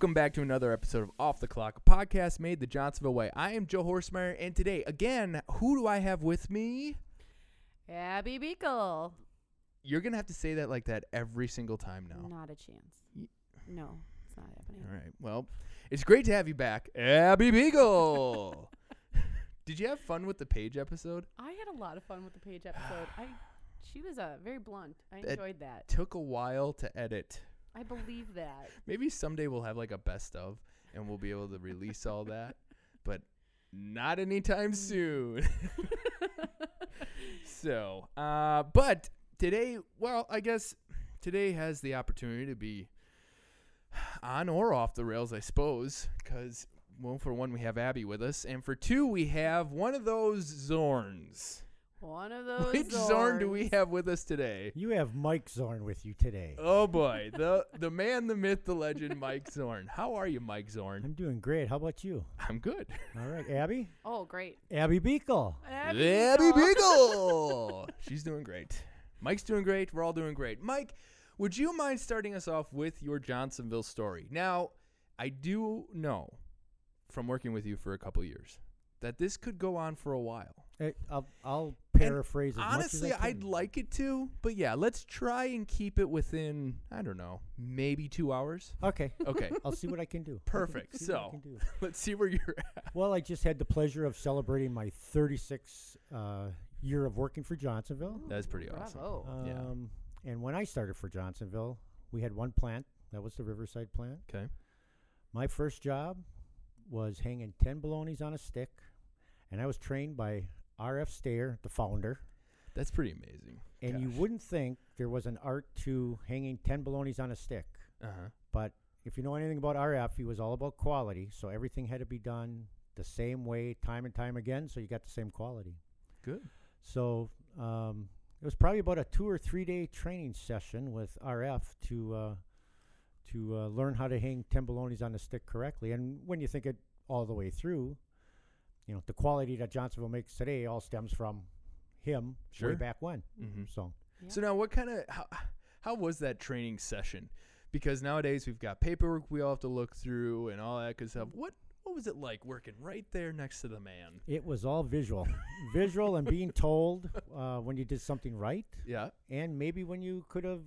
Welcome back to another episode of Off the Clock, a podcast made the Johnsonville way. I am Joe Horsemeyer, and today, again, who do I have with me? Abby Beekle. You're gonna have to say that like that every single time now. Not a chance. Ye- No, it's not happening. All right. Well, it's great to have you back, Abby Beagle. Did you have fun with the page episode? I had a lot of fun with the page episode. I, she was uh, very blunt. I enjoyed that. Took a while to edit. I believe that. Maybe someday we'll have like a best of, and we'll be able to release all that, but not anytime soon. so, uh, but today, well, I guess today has the opportunity to be on or off the rails, I suppose, because well, for one, we have Abby with us, and for two, we have one of those Zorns. One of those. Which Zorn do we have with us today? You have Mike Zorn with you today. Oh boy, the the man, the myth, the legend, Mike Zorn. How are you, Mike Zorn? I'm doing great. How about you? I'm good. All right, Abby? Oh, great. Abby Beagle. Abby Abby Beagle. She's doing great. Mike's doing great. We're all doing great. Mike, would you mind starting us off with your Johnsonville story? Now, I do know from working with you for a couple years that this could go on for a while. Eh, I'll, I'll And as Honestly, much as I I'd like it to, but yeah, let's try and keep it within, I don't know, maybe two hours. Okay. Okay, I'll see what I can do. I can Perfect. see So- can do. let's see where you're at. Well, I just had the pleasure of celebrating my 36th uh, year of working for Johnsonville. That's pretty awesome. Bravo. Yeah. Um, And when I started for Johnsonville, we had one plant. That was the Riverside plant. Okay. My first job was hanging 10 balonies on a stick, and I was trained by R.F. Stayer, the founder. That's pretty amazing. And you wouldn't think there was an art to hanging 10 balonies on a stick. Uh huh. But if you know anything about RF, he was all about quality. So everything had to be done the same way, time and time again, so you got the same quality. Good. So um, it was probably about a two or three day training session with RF to uh, to uh, learn how to hang 10 balonies on a stick correctly. And when you think it all the way through, you know, the quality that Johnsonville makes today all stems from him Sure. way back when. Mm-hmm. So So now, what kind of how, how was that training session? Because nowadays we've got paperwork we all have to look through and all that good stuff. What what was it like working right there next to the man? It was all visual, visual, and being told uh, when you did something right, Yeah. and maybe when you could have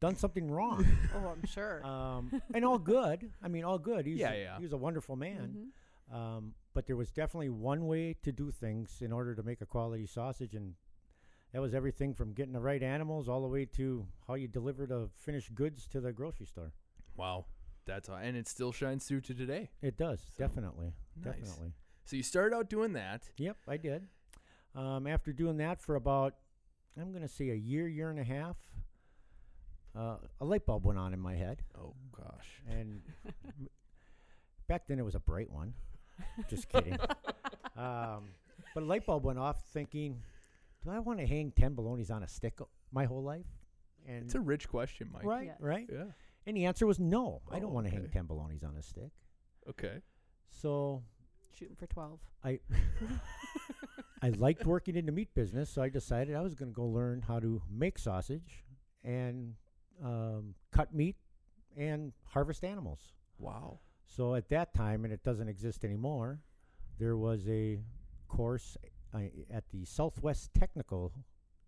done something wrong. Oh, I'm sure. um, and all good. I mean, all good. He's Yeah, a, yeah. He was a wonderful man. Mhm. Um, but there was definitely one way to do things in order to make a quality sausage, and that was everything from getting the right animals all the way to how you deliver the finished goods to the grocery store. Wow. That's all, and it still shines through to today. It does So, definitely, nice. definitely. So you started out doing that. Yep, I did. Um, after doing that for about, I'm going to say a year, year and a half, uh, a light bulb went on in my head. Oh gosh. And back then it was a bright one. Just kidding. um, but a light bulb went off thinking, do I want to hang 10 balonies on a stick o- my whole life? And It's a rich question, Mike. right, Yes. right. Yeah. And the answer was no. I Oh, don't want to hang okay. 10 balonies on a stick. Okay. So Shooting for 12. I I liked working in the meat business, so I decided I was going to go learn how to make sausage and um, cut meat and harvest animals. Wow. So at that time, and it doesn't exist anymore, there was a course uh, at the Southwest Technical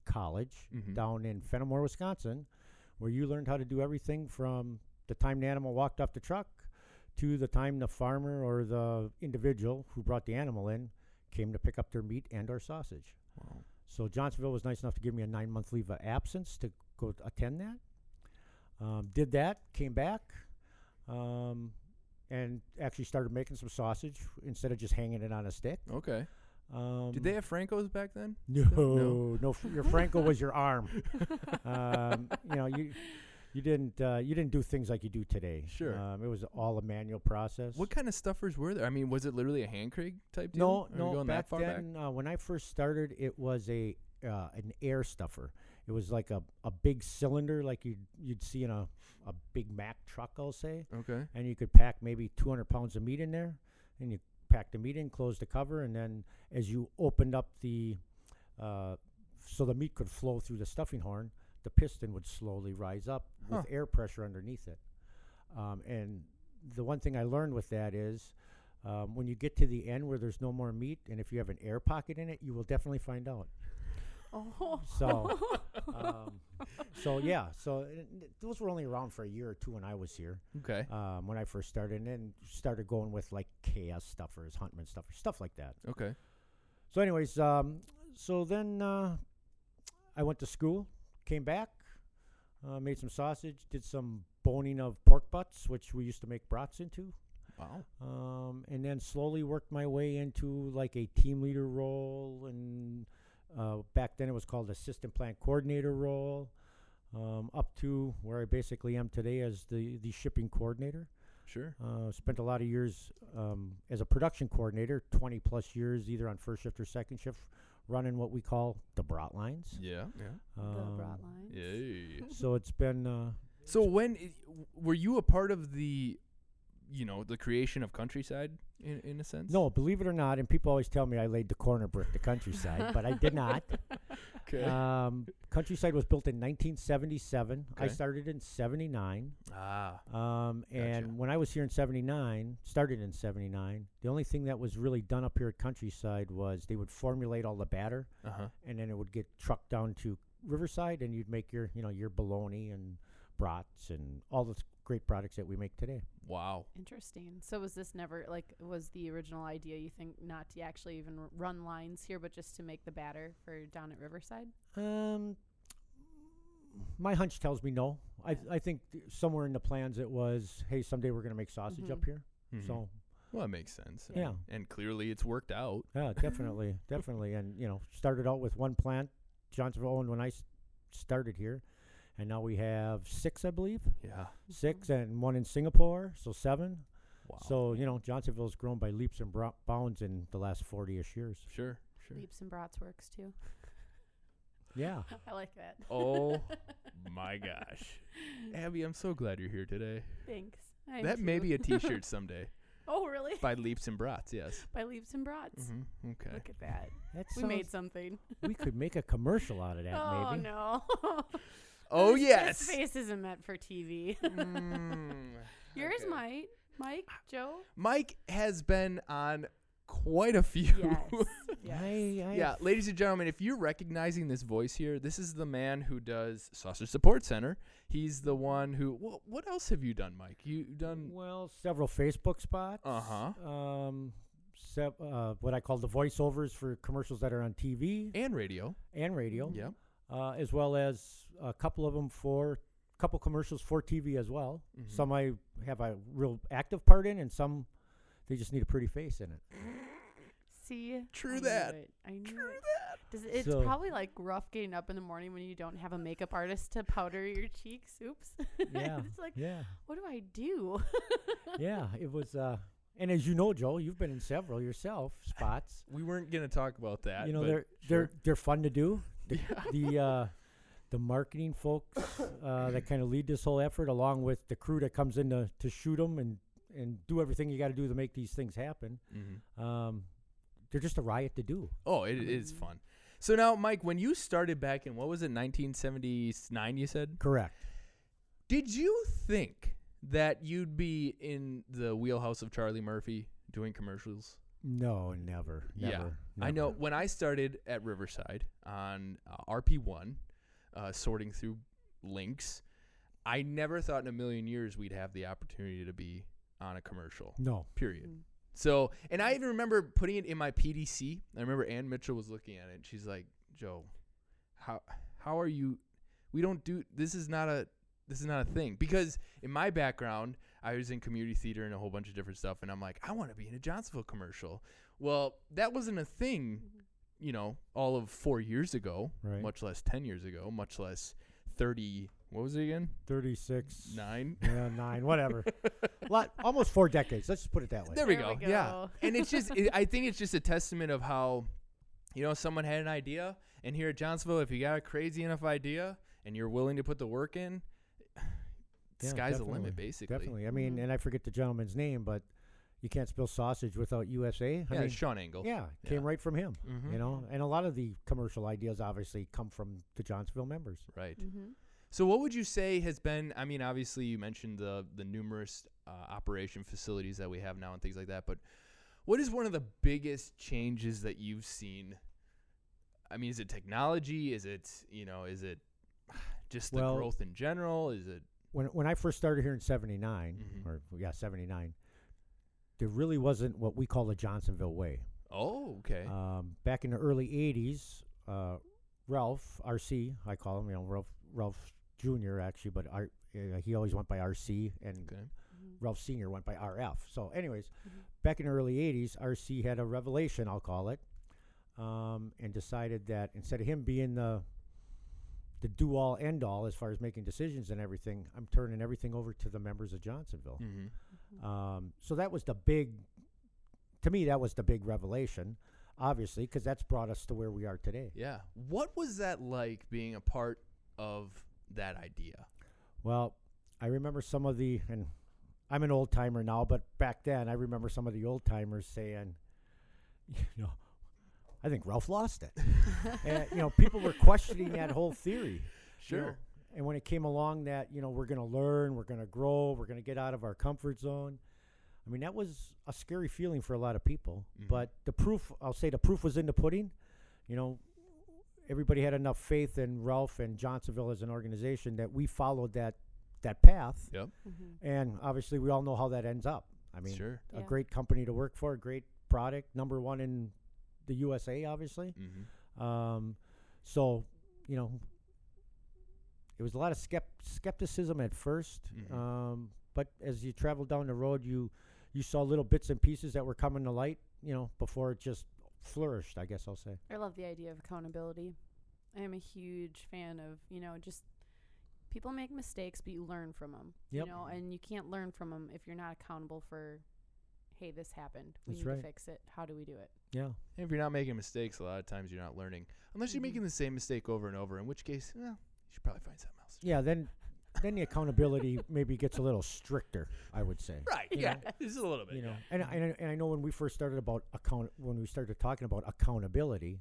College Mhm. down in Fennimore, Wisconsin, where you learned how to do everything from the time the animal walked off the truck to the time the farmer or the individual who brought the animal in came to pick up their meat and or sausage. Wow. So Johnsonville was nice enough to give me a nine month leave of absence to go attend that. Um, did that, came back, um, and actually started making some sausage instead of just hanging it on a stick. Okay. Um, Did they have Francos back then? No, no. f- your Franco was your arm. um, you know, you you didn't uh, you didn't do things like you do today. Sure. Um, it was all a manual process. What kind of stuffers were there? I mean, was it literally a hand crank type deal? No, Are no. back far back? then, Uh, when I first started, it was a uh, an air stuffer. It was like a, a big cylinder, like you'd you'd see in a, a Big Mac truck, I'll say, Okay. and you could pack maybe 200 pounds of meat in there, and you pack the meat in, close the cover, and then as you opened up the uh, so the meat could flow through the stuffing horn, the piston would slowly rise up Huh. with air pressure underneath it. Um, and the one thing I learned with that is um, when you get to the end where there's no more meat, and if you have an air pocket in it, you will definitely find out. Oh. So, um, so yeah, so uh, those were only around for a year or two when I was here. Okay. Um, when I first started, and then started going with like KS stuffers, Handtmann stuffers, stuff like that. Okay. So, anyways, um, so then uh, I went to school, came back, uh, made some sausage, did some boning of pork butts, which we used to make brats into, Wow. um, and then slowly worked my way into like a team leader role, and uh, back then it was called assistant plant coordinator role, um, up to where I basically am today as the the shipping coordinator. Sure. Uh, spent a lot of years um, as a production coordinator, 20 plus years either on first shift or second shift, running what we call the brat lines. Yeah. Yeah. the Um, brat lines. Yay. So it's been uh, So when i- w- were you a part of the, you know, the creation of Countryside in in a sense? no, believe it or not, and people always tell me I laid the corner brick to countryside, but I did not. Okay. Um, countryside was built in 1977. I started in 79. ah. Um, and Gotcha. when I was here in 79, started in 79, the only thing that was really done up here at Countryside was they would formulate all the batter Uh huh. and then it would get trucked down to Riverside and you'd make your, you know, your bologna and brats and all the great products that we make today. Wow. Interesting. So was this never like was the original idea you think not to actually even r- run lines here, but just to make the batter for down at Riverside? Um, my hunch tells me no. I, Yeah. I think th- somewhere in the plans it was, hey, someday we're going to make sausage up Mhm. here. Mhm. So, well, that makes sense. Yeah. And, and clearly it's worked out. yeah, definitely, definitely. And, you know, started out with one plant, Johnsonville owned when I s- started here. And now we have six, I believe, Yeah. six and one in Singapore, so seven. Wow. So, you know, Johnsonville's grown by leaps and bro- bounds in the last 40 ish years. sure. Sure. Leaps and brats works too. Yeah. I like that. Oh my gosh. Abby, I'm so glad you're here today. Thanks. I am that may too. be a T-shirt someday Oh really? by Leaps and Brats. Yes. By leaps and brats. Mm-hmm. Okay. Look at that. That We made something. we could make a commercial out of that, maybe. oh maybe. no. Oh This- yes. This face isn't meant for TV. Mm, Yours okay. might. Mike, Joe. Mike has been on quite a few. Yes. yes. I, I yeah, ladies and gentlemen, if you're recognizing this voice here, this is the man who does Sausage Support Center. He's the one who. Well, what else have you done, Mike? You done? Well, several Facebook spots. Uh-huh. Um, sep- uh, what I call the voiceovers for commercials that are on TV And radio. and radio. Yeah. Uh, as well as a couple of them for couple commercials for TV as well. Mhm. Some I have a real active part in, and some they just need a pretty face in it. See. True I knew that. it. I knew True it. Does it, it's So- probably like rough getting up in the morning when you don't have a makeup artist to powder your cheeks. Oops. Yeah. it's like, Yeah, what do I do? yeah. It was. Uh, and as you know, Joe, you've been in several yourself spots. We weren't gonna talk about that. you know, but they're sure. they're they're fun to do. The the uh, the marketing folks uh, that kind of lead this whole effort, along with the crew that comes in to, to shoot them and and do everything you got to do to make these things happen. Mhm. Um, they're just a riot to do. Oh, it is Mhm. fun. So now, Mike, when you started back in what was it, 1979? You said. Correct. Did you think that you'd be in the wheelhouse of Charlie Murphy doing commercials? No, never, Yeah, never. I know when I started at Riverside on uh, RP1, uh, sorting through links, I never thought in a million years we'd have the opportunity to be on a commercial. No. Period. Mm. So, and I even remember putting it in my PDC. I remember Ann Mitchell was looking at it. and She's like, "Joe, how how are you? We don't do this. Is not a this is not a thing because in my background, I was in community theater and a whole bunch of different stuff, and I'm like, I want to be in a Johnsonville commercial. Well, that wasn't a thing, you know, all of four years ago, Right. much less 10 years ago, much less 30, what was it again? 36, Nine? yeah, nine, whatever. Lot, almost four decades. Let's just put it that way. There we, There go. we Yeah. and it's just, it, I think it's just a testament of how, you know, someone had an idea. And here at Johnsonville, if you got a crazy enough idea and you're willing to put the work in, Yeah, sky's the definitely, limit, basically. Definitely. I mean, Mhm. and I forget the gentleman's name, but you can't spill sausage without USA. I Yeah, mean, Sean Engel. yeah, Yeah. came right from him. Mhm. You know, and a lot of the commercial ideas obviously come from the Johnsonville members. Right. Mm-hmm. So, what would you say has been? I mean, obviously, you mentioned the the numerous uh, operation facilities that we have now and things like that. But what is one of the biggest changes that you've seen? I mean, is it technology? Is it you know? Is it just the Well- growth in general? Is it When when I first started here in '79, Mhm. or yeah, '79, there really wasn't what we call the Johnsonville way. oh okay Um, back in the early '80s, uh, Ralph RC, I call him, you know, Ralph Ralph Jr. actually, but R, uh, he always went by RC, and okay Mm-hmm. Ralph Sr. went by RF. So, anyways, Mhm. back in the early 80s, RC had a revelation, I'll call it, um, and decided that instead of him being the the do all end all as far as making decisions and everything, I'm turning everything over to the members of Johnsonville. mm-hmm. Um, so that was the big, to me, that was the big revelation, obviously, because that's brought us to where we are today. yeah. What was that like being a part of that idea? Well, I remember some of the, and I'm an old timer now, but back then I remember some of the old timers saying, you know, I think Ralph lost it. and, you know, people were questioning that whole theory. you know. And when it came along that, you know, we're going to learn, we're going to grow, we're going to get out of our comfort zone. I mean, that was a scary feeling for a lot of people. Mhm. But the proof, I'll say the proof was in the pudding. You know, everybody had enough faith in Ralph and Johnsonville as an organization that we followed that that path. Yep. Mm-hmm. And obviously, we all know how that ends up. I mean, sure. a Yeah. great company to work for, a great product, number one in the USA, obviously. Mm-hmm. Um, so, you know, it was a lot of skept- skepticism at 1st Mhm. Um, but as you traveled down the road, you you saw little bits and pieces that were coming to light. You know, before it just flourished. I guess I'll say. I love the idea of accountability. I am a huge fan of, you know, just people make mistakes, but you learn from them. Yep. You know, and you can't learn from them if you're not accountable for, hey, this happened. We That's need right. to fix it. How do we do it? Yeah. And if you're not making mistakes, a lot of times you're not learning, unless you're Mhm. making the same mistake over and over. In which case, well, you should probably find something else. Yeah. Then, then the accountability maybe gets a little stricter. I would say. Right. You yeah. know, Just a little bit. you know, yeah. and, and and I know when we first started about account when we started talking about accountability,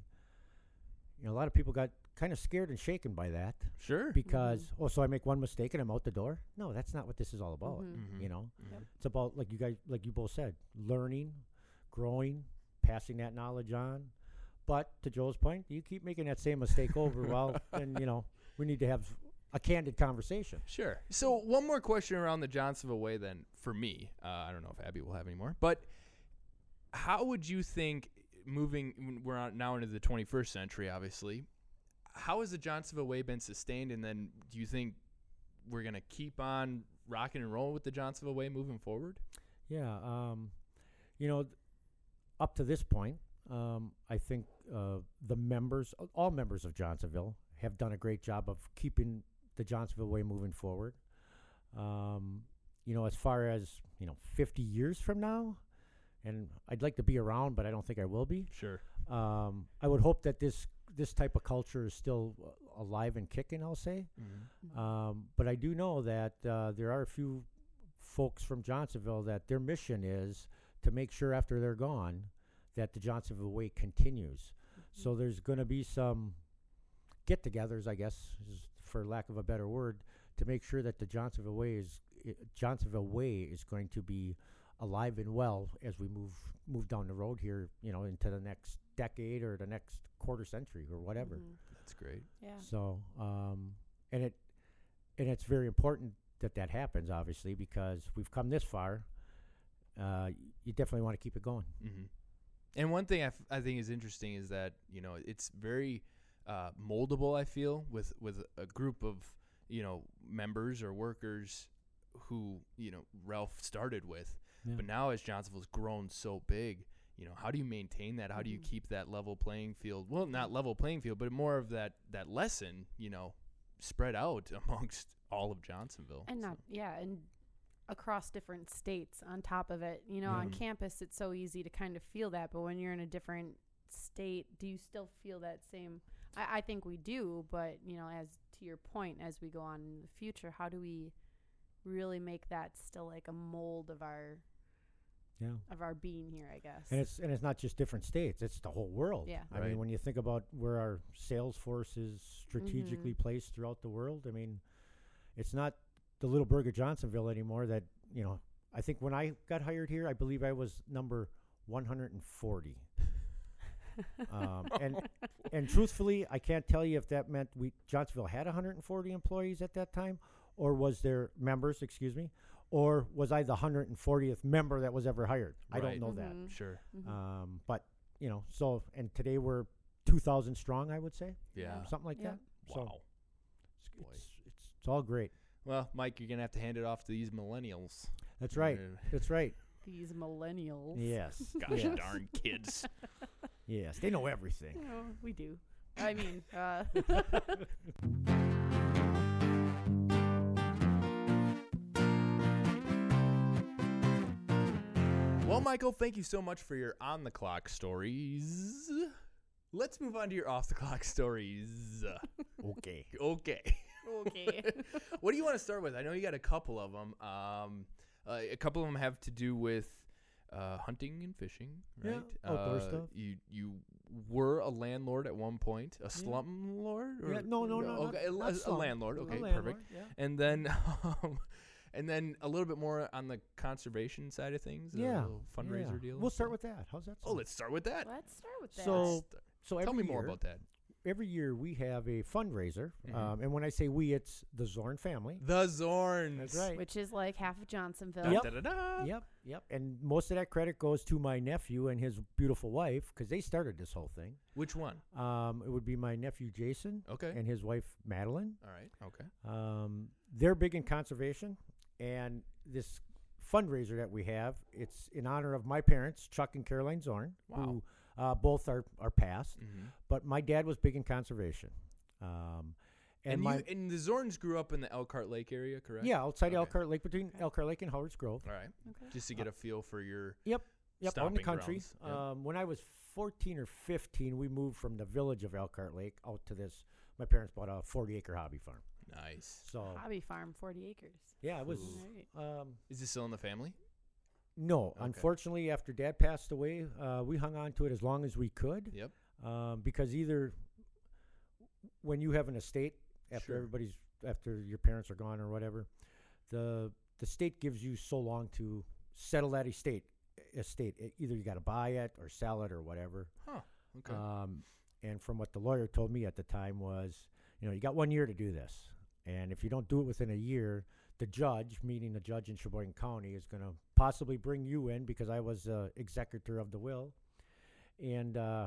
you know, a lot of people got kind of scared and shaken by that Sure. because oh, so I make one mistake and I'm out the door. No, that's not what this is all about. Mhm. Mhm. You know, Mhm. Yep. it's about like you guys, like you both said, learning, growing, passing that knowledge on. But to Joe's point, you keep making that same mistake over. well, then you know we need to have a candid conversation. Sure. So one more question around the Johnsonville way, then, for me. Uh, I don't know if Abby will have any more, but how would you think moving? We're on, now into the 21st century, obviously. How has the Johnsonville way been sustained? And then, do you think we're gonna keep on rocking and rolling with the Johnsonville way moving forward? Yeah, um, you know, up to this point, um, I think uh, the members, all members of Johnsonville, have done a great job of keeping the Johnsonville way moving forward. Um, you know, as far as you know, 50 years from now, and I'd like to be around, but I don't think I will be. Sure. Um, I would hope that this this type of culture is still uh, alive and kicking. I'll say. Mm-hmm. Um, but I do know that uh, there are a few folks from Johnsonville that their mission is to make sure after they're gone that the Johnsonville way continues. So there's going to be some get-togethers, I guess, is for lack of a better word, to make sure that the Johnsonville way is i Johnsonville way is going to be alive and well as we move move down the road here, you know, into the next decade or the next quarter century or whatever. Mhm. That's great. Yeah. So, um, and it and it's very important that that happens, obviously, because we've come this far. Uh, you definitely want to keep it going. Mm-hmm. And one thing I, f- I think is interesting is that you know it's very uh, moldable. I feel with with a group of you know members or workers who you know Ralph started with, Yeah. but now as Johnsonville's grown so big, you know, how do you maintain that? How do you Mhm. keep that level playing field? Well, not level playing field, but more of that that lesson, you know, spread out amongst all of Johnsonville. and So- not yeah and across different states on top of it you know on Mhm. campus it's so easy to kind of feel that but when you're in a different state do you still feel that same I, I think we do but you know as to your point as we go on in the future how do we really make that still like a mold of our Yeah. of our being here i guess And it's and it's not just different states; it's the whole world. Yeah. I Right. mean, when you think about where our sales force is strategically Mm-hmm. placed throughout the world, I mean, it's not the little burg of Johnsonville anymore. That you know, I think when I got hired here, I believe I was number 140. um, and and truthfully, I can't tell you if that meant we Johnsonville had 140 employees at that time, or was there members? Excuse me, or was I the 140th member that was ever hired? I Right. don't know that. Mhm. Sure. Mhm. Um, but you know, so and today we're 2,000 strong, I would say, Yeah. something like Yep. that. So Wow. it's, Boy. it's, it's it's all great. Well, Mike, you're gonna have to hand it off to these millennials. That's right. That's right. these millennials Yes. Gosh yes. darn kids. Yes. They know everything. Oh, we do i mean uh Well, Michael, thank you so much for your on the clock stories. Let's move on to your off the clock stories. Okay. Okay. okay what do you want to start with? I know you got a couple of them. Um, uh, a couple of them have to do with uh, hunting and fishing, right? Yeah, right? outdoor Uh, stuff. You you were a landlord at one point, a slumlord? Yeah, no, no, no, not- Okay, a, not a slum. landlord. A Okay, landlord, perfect. Yeah. And then, um, and then a little bit more on the conservation side of things. a Yeah. little fundraiser yeah. deal. We'll start with that. How's that? Oh, let's start with that. let's start with that So- Start- So Tell every me more about that. Every year we have a fundraiser, Mhm. um, and when I say we, it's the Zorn family. The Zorns. That's right. which is like half of Johnsonville. Da, Yep. da, da, da. Yep, yep. And most of that credit goes to my nephew and his beautiful wife because they started this whole thing. Which one? Um, it would be my nephew Jason Okay. and his wife Madeline. All right. Okay. Um, they're big in conservation, and this fundraiser that we have, it's in honor of my parents, Chuck and Caroline Zorn, Wow. who uh, both are are passed. Mm-hmm. But my dad was big in conservation. Um, and, And, my you and the Zorns grew up in the Elkhart Lake area, correct? yeah, outside Okay. Elkhart Lake, between Okay. Elkhart Lake and Howard's Grove. All right. Okay. Just to get a feel for your Yep, out in the country. Yep. Um, when I was 14 or 15, we moved from the village of Elkhart Lake out to this. My parents bought a 40 acre hobby farm. Nice. So Hobby farm, 40 acres. yeah, it was. Ooh. Um, Is this still in the family? no, Okay. unfortunately, after Dad passed away, uh, we hung on to it as long as we could. Yep. Um, because either when you have an estate after Sure. everybody's after your parents are gone or whatever, the the state gives you so long to settle that estate. Estate. E- Either you got to buy it or sell it or whatever. Huh. Okay. Um, and from what the lawyer told me at the time was, you know, you got one year to do this, and if you don't do it within a year, the judge, meaning the judge in Sheboygan County, is going to possibly bring you in because I was uh, executor of the will, and uh,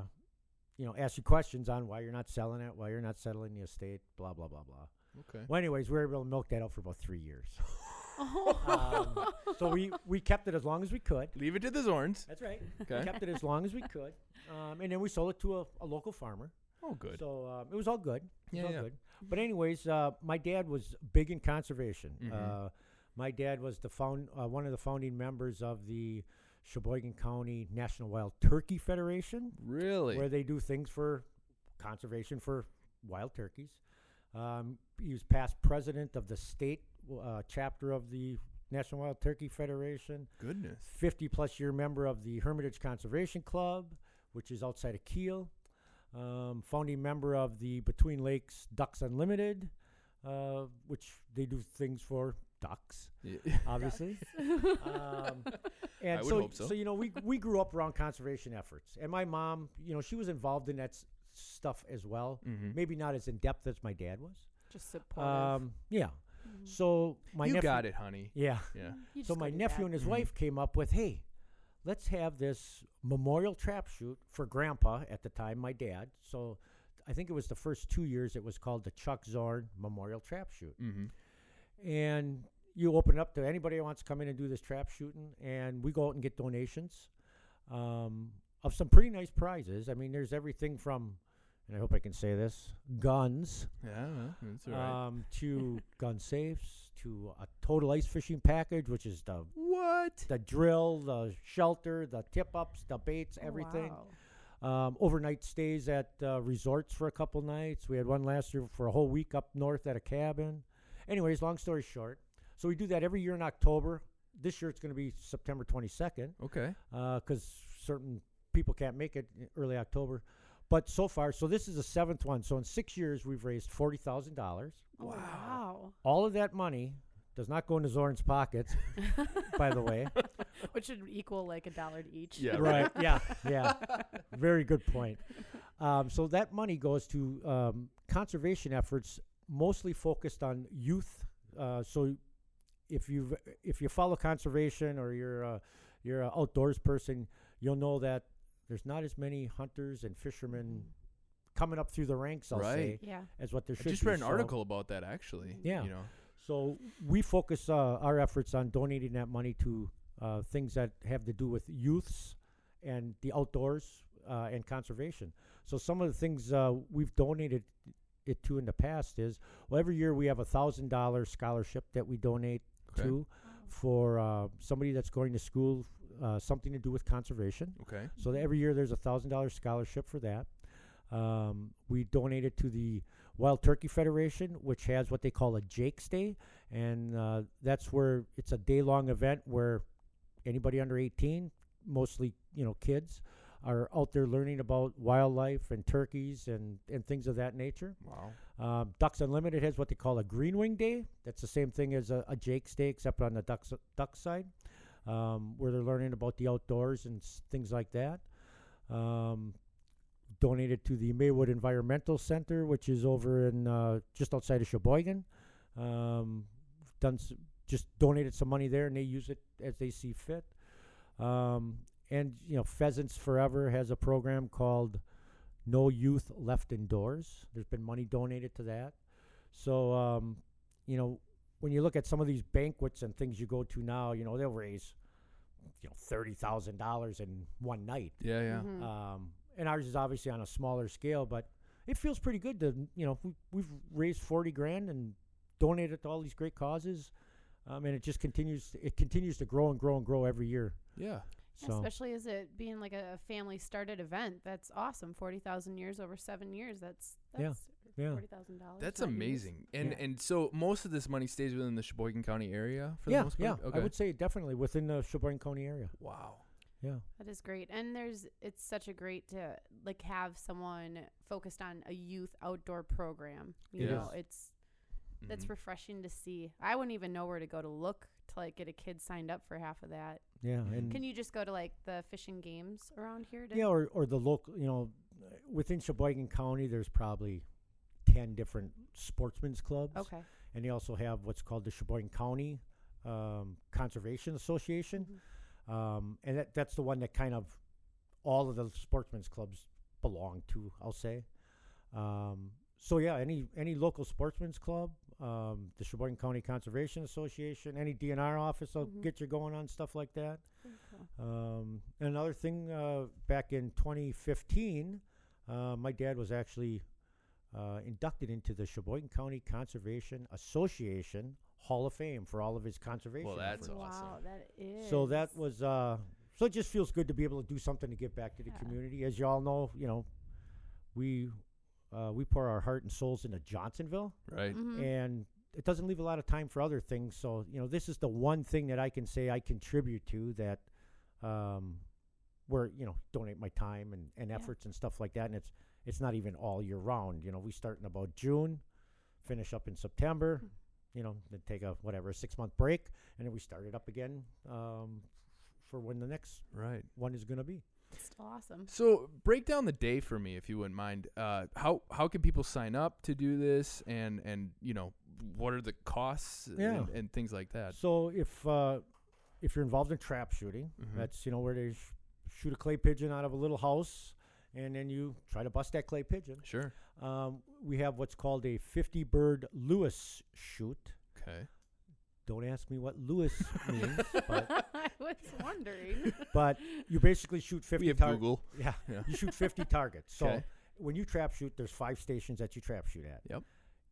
you know, ask you questions on why you're not selling it, why you're not settling the estate, blah blah blah blah. okay. Well, anyways, we were able to milk that out for about three years. um, so we we kept it as long as we could. Leave it to the Zorns. That's right. Okay. kept it as long as we could, um, and then we sold it to a, a local farmer. Oh, good. So um, it was all good. It was Yeah, all yeah. good. But anyways, uh, my dad was big in conservation. Mhm. Uh, my dad was the found uh, one of the founding members of the Sheboygan County National Wild Turkey Federation, really? where they do things for conservation for wild turkeys. Um, he was past president of the state uh, chapter of the National Wild Turkey Federation. Goodness. 50 plus year member of the Hermitage Conservation Club, which is outside of Kiel. Um, founding member of the Between Lakes Ducks Unlimited, uh, which they do things for ducks, obviously. um, and I would so, hope so. you know, we we grew up around conservation efforts, and my mom, you know, she was involved in that s- stuff as well. mm-hmm. Maybe not as in depth as my dad was. Just supportive. Um, yeah. Mhm. So my you nephew, got it, honey. Yeah. Yeah. So my nephew that. and his Mhm. wife came up with, "Hey, let's have this memorial trap shoot for Grandpa at the time, my dad." So I think it was the first two years. It was called the Chuck Zorn Memorial Trap Shoot, Mm-hmm. and you open it up to anybody who wants to come in and do this trap shooting, and we go out and get donations. um, of some pretty nice prizes. I mean, there's everything from, and I hope I can say this, guns Yeah, that's all right. um, to gun safes to a total ice fishing package, which is the what? the drill, the shelter, the tip ups, the baits, Oh, everything. wow. Um, overnight stays at uh, resorts for a couple nights. We had one last year for a whole week up north at a cabin. Anyways, long story short, so we do that every year in October. This year it's going to be September 22nd Okay. because certain people can't make it early October. But so far, so this is the seventh one. So in six years, we've raised forty thousand dollars. Oh, wow. All of that money does not go into Zorn's pockets, by the way. Which should equal like a dollar to each. Yeah. right. Yeah. Yeah. Very good point. Um, so that money goes to um, conservation efforts, mostly focused on youth. Uh, so if you if you follow conservation or you're a, you're an outdoors person, you'll know that there's not as many hunters and fishermen coming up through the ranks. I'll say Right. Yeah. as what there I should just be. read an So- article about that actually. Yeah. You know. so we focus uh, our efforts on donating that money to uh, things that have to do with youths and the outdoors uh, and conservation. So some of the things uh, we've donated it to in the past is well every year we have a thousand dollar scholarship that we donate Okay. to for uh, somebody that's going to school uh, something to do with conservation. Okay. So every year there's a thousand dollar scholarship for that. Um, we donated to the Wild Turkey Federation, which has what they call a Jake's Day, and uh, that's where it's a day long event where anybody under 18, mostly you know kids, are out there learning about wildlife and turkeys and and things of that nature. Wow. Um, Ducks Unlimited has what they call a Green Wing Day. That's the same thing as a, a Jake's Day, except on the ducks duck side, um, where they're learning about the outdoors and s- things like that. Um, donated to the Maywood Environmental Center, which is over in uh, just outside of Sheboygan. Um, done s- just donated some money there, and they use it as they see fit. Um, and you know, Pheasants Forever has a program called no youth left indoors. There's been money donated to that. So, um, you know, when you look at some of these banquets and things you go to now, you know, they'll raise, you know, thirty thousand dollars in one night. Yeah. Yeah. Mhm. Um, and ours is obviously on a smaller scale, but it feels pretty good to, you know, we, we've raised forty grand and donated to all these great causes. Um, and it just continues. It continues to grow and grow and grow every year. Yeah. So Especially as it being like a family started event. That's awesome. 40,000 years over seven years. That's, that's yeah. $40,000. That's not used. amazing. And Yeah. and so most of this money stays within the Sheboygan County area for yeah, the most yeah, part. Okay. I would say definitely within the Sheboygan County area. wow. Yeah. That is great. And there's it's such a great to like have someone focused on a youth outdoor program. You It know, is. it's that's Mhm. refreshing to see. I wouldn't even know where to go to look to like get a kid signed up for half of that. Yeah, and Can you just go to like the fishing games around here? To yeah, or or the local, you know, uh, within Sheboygan County, there's probably ten different sportsmen's clubs. Okay. and they also have what's called the Sheboygan County um, Conservation Association, Mhm. um, and that, that's the one that kind of all of the sportsmen's clubs belong to. I'll say. Um, so yeah, any any local sportsman's club, um, the Sheboygan County Conservation Association, any DNR office will Mhm. get you going on stuff like that. Um, and another thing, uh, back in 2015, uh, my dad was actually uh, inducted into the Sheboygan County Conservation Association Hall of Fame for all of his conservation. Well, that's efforts. awesome. Wow, that is. So that was uh, so it just feels good to be able to do something to give back to the Yeah. community. As you all know, you know, we uh, we pour our heart and souls into Johnsonville, Right. Mhm. and it doesn't leave a lot of time for other things. So you know, this is the one thing that I can say I contribute to that, um, where you know donate my time and, and Yeah. efforts and stuff like that. And it's it's not even all year round. You know, we start in about June, finish up in September. Mm. You know, then take a whatever a six month break, and then we start it up again um, for when the next Right. one is going to be. Still awesome. So break down the day for me, if you wouldn't mind. Uh, how how can people sign up to do this, and and you know what are the costs Yeah. and, and things like that. So if uh, if you're involved in trap shooting, Mhm. that's you know where they sh- shoot a clay pigeon out of a little house, and then you try to bust that clay pigeon. Sure. Um, we have what's called a 50 bird Lewis shoot. Okay. Don't ask me what Lewis means, but I was wondering. but you basically shoot 50 We have tar- Google. Yeah, Yeah. you shoot 50 targets. So 'Kay. when you trap shoot, there's five stations that you trap shoot at. Yep.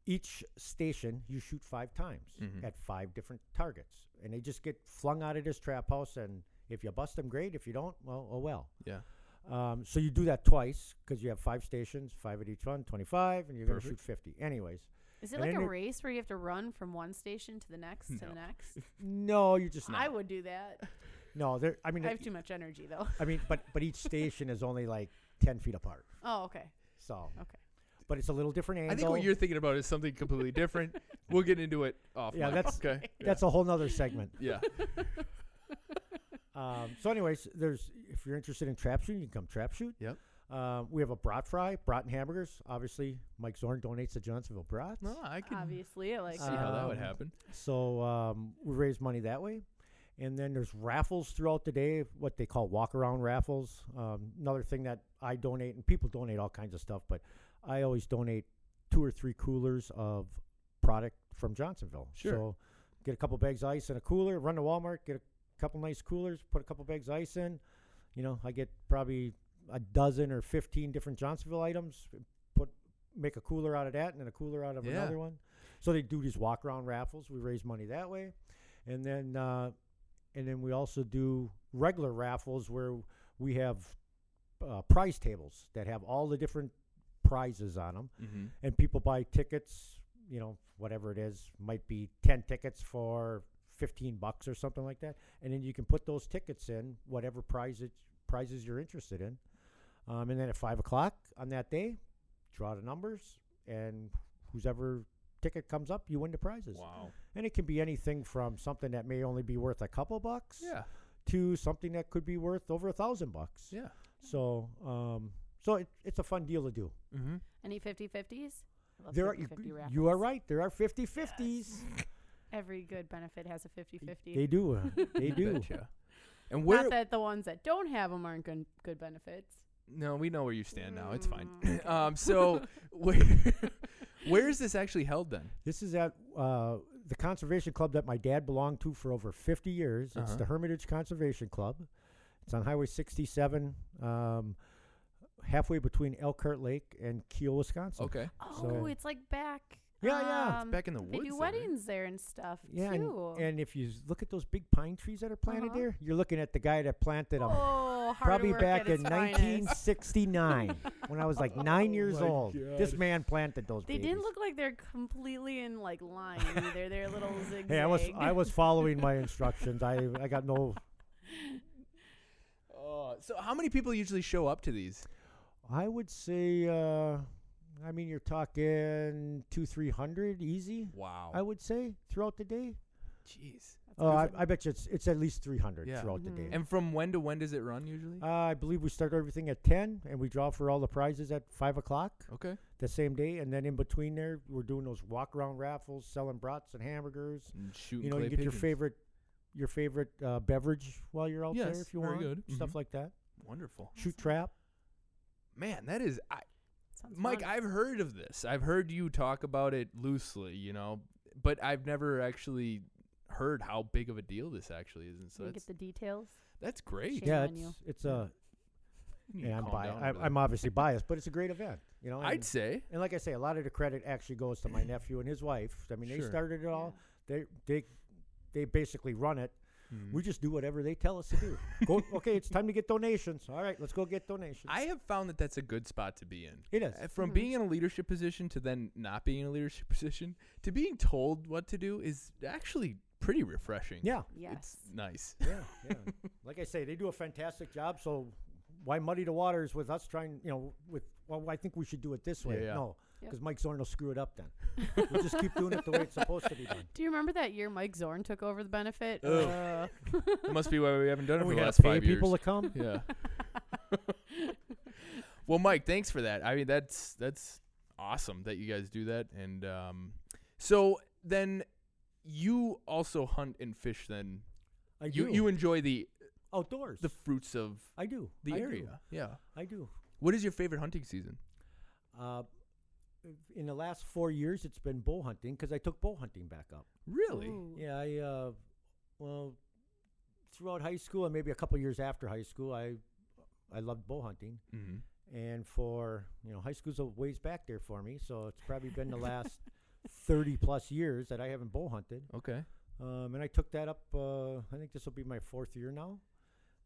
Each station you shoot five times Mhm. at five different targets, and they just get flung out of this trap house. And if you bust them, great. If you don't, well, oh well. Yeah. Um, so you do that twice because you have five stations, five at each one, 25, and you're going to shoot 50. Anyways, Is it And like a race where you have to run from one station to the next to the next? no, you just I would do that. no. There, I mean, I it- have too much energy though. I mean, but but each station is only like 10 feet apart. Oh, okay. So Okay. but it's a little different angle. I think what you're thinking about is something completely different. we'll get into it off. Yeah, mic, that's- okay. That's a whole nother segment. Yeah. Um, so, anyways, there's if you're interested in trap shooting, you can come trap shoot. Yep. Uh, we have a brat fry, brat and hamburgers. Obviously, Mike Zorn donates to Johnsonville Brats. No, I can Obviously, I like see how that would Um, happen. So um, we raise money that way. And then there's raffles throughout the day, what they call walk around raffles. Um, another thing that I donate, and people donate all kinds of stuff, but I always donate two or three coolers of product from Johnsonville. Sure. So get a couple bags of ice in a cooler, run to Walmart, get a couple nice coolers, put a couple bags of ice in. You know, I get probably a dozen or 15 different Johnsonville items, put make a cooler out of that and then a cooler out of Yeah. another one. So they do these walk around raffles. We raise money that way, and then uh, and then we also do regular raffles where we have uh, prize tables that have all the different prizes on them, Mm-hmm. and people buy tickets. You know, whatever it is, might be ten tickets for fifteen bucks or something like that, and then you can put those tickets in whatever prize it, prizes you're interested in. Um, and then at five o'clock on that day, draw the numbers, and whoever ticket comes up, you win the prizes. Wow. And it can be anything from something that may only be worth a couple bucks Yeah. to something that could be worth over a thousand bucks. Yeah. So, um, so it, it's a fun deal to do. Mm-hmm. Any 50 50s? There are, you, you are right. There are 50 50s. Every good benefit has a 50 50. They do. uh, They do. Betcha. And where? Not that the ones that don't have them aren't good, good benefits. no, we know where you stand now. It's fine. Mm, um. So where? where is this actually held then? This is at uh, the conservation club that my dad belonged to for over 50 years. It's Uh-huh. the Hermitage Conservation Club. It's on Highway 67, um, halfway between Elkhart Lake and Kiel, Wisconsin. Okay. Oh, So- it's like back. Yeah, yeah. um, Back in the They woods. do then, right? weddings there and stuff Yeah, and, too. and if you s- look at those big pine trees that are planted Uh-huh. there, you're looking at the guy that planted them oh, hard probably work back at in its finest. 1969 when I was like nine years my old. This God. man planted those. They didn't babies. look like they're completely in like line either. They're a little zigzag. Hey, I was I was following my instructions. I I got no. Oh, so how many people usually show up to these? I would say. Uh, I mean, you're talking two, three hundred easy. Wow. I would say throughout the day. Jeez. Oh, I, I bet you it's it's at least three hundred Yeah. throughout the day. And from when to when does it run usually? Uh, I believe we start everything at ten, and we draw for all the prizes at five o'clock okay. the same day. And then in between there, we're doing those walk around raffles, selling brats and hamburgers. And shooting you know, you clay get your favorite your favorite uh, beverage while you're out there if you very want. good. Stuff Mhm. like that. Wonderful. Shoot trap. Man, that is. I, Sounds Mike, fun. I've heard of this. I've heard you talk about it loosely, you know, but I've never actually heard how big of a deal this actually is. And so Can you get the details. that's great. Shame yeah, it's you. it's a. Yeah, I'm calm biased. I, I'm obviously biased, but it's a great event. You know, I'd say. and like I say, a lot of the credit actually goes to my nephew and his wife. I mean, they started it all. They they they basically run it. Mhm. We just do whatever they tell us to do. go, okay, it's time to get donations. All right, let's go get donations. I have found that that's a good spot to be in. it is. Uh, From Mhm. being in a leadership position to then not being in a leadership position to being told what to do is actually pretty refreshing. Yeah, Yes. It's nice. yeah, yeah. like I say, they do a fantastic job. So why muddy the waters with us trying? You know, with well, I think we should do it this way. Yeah, yeah. No, Yep. because Mike Zorn will screw it up. Then we'll just keep doing it the way it's supposed to be done. Do you remember that year Mike Zorn took over the benefit? Uh, It must be why we haven't done it And for we the had last to pay five years. people to come. Yeah. well, Mike, thanks for that. I mean, that's that's awesome that you guys do that. And um, so then you also hunt and fish. Then I you do. you enjoy the outdoors. the fruits of I do the I do. area. Yeah. I do. What is your favorite hunting season? Uh, in the last four years, it's been bow hunting because I took bow hunting back up. Really? Ooh. Yeah, I uh, well, throughout high school and maybe a couple years after high school, I I loved bow hunting, Mm-hmm. and for you know, high school's a ways back there for me, so it's probably been the last thirty plus years that I haven't bow hunted. Okay. Um, and I took that up. Uh, I think this will be my fourth year now,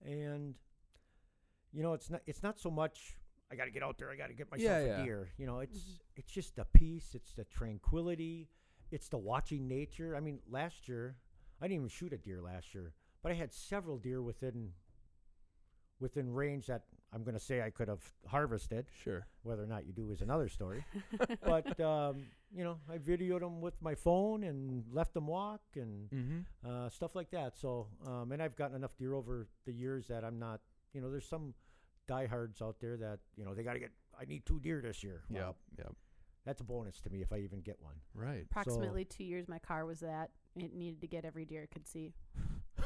and you know, it's not it's not so much. I got to get out there. I got to get myself Yeah, a yeah. deer. You know, it's Mhm. it's just the peace. It's the tranquility. It's the watching nature. I mean, last year I didn't even shoot a deer last year, but I had several deer within within range that I'm going to say I could have harvested. Sure. Whether or not you do is another story. but um, you know, I videoed them with my phone and left them walk and Mm-hmm. uh, stuff like that. So, um, and I've gotten enough deer over the years that I'm not, you know, there's some diehards out there that you know they got to get. I need two deer this year. Well, Yep. Yep. that's a bonus to me if I even get one. Right. Approximately two years, my car was that. It needed to get every deer it could see.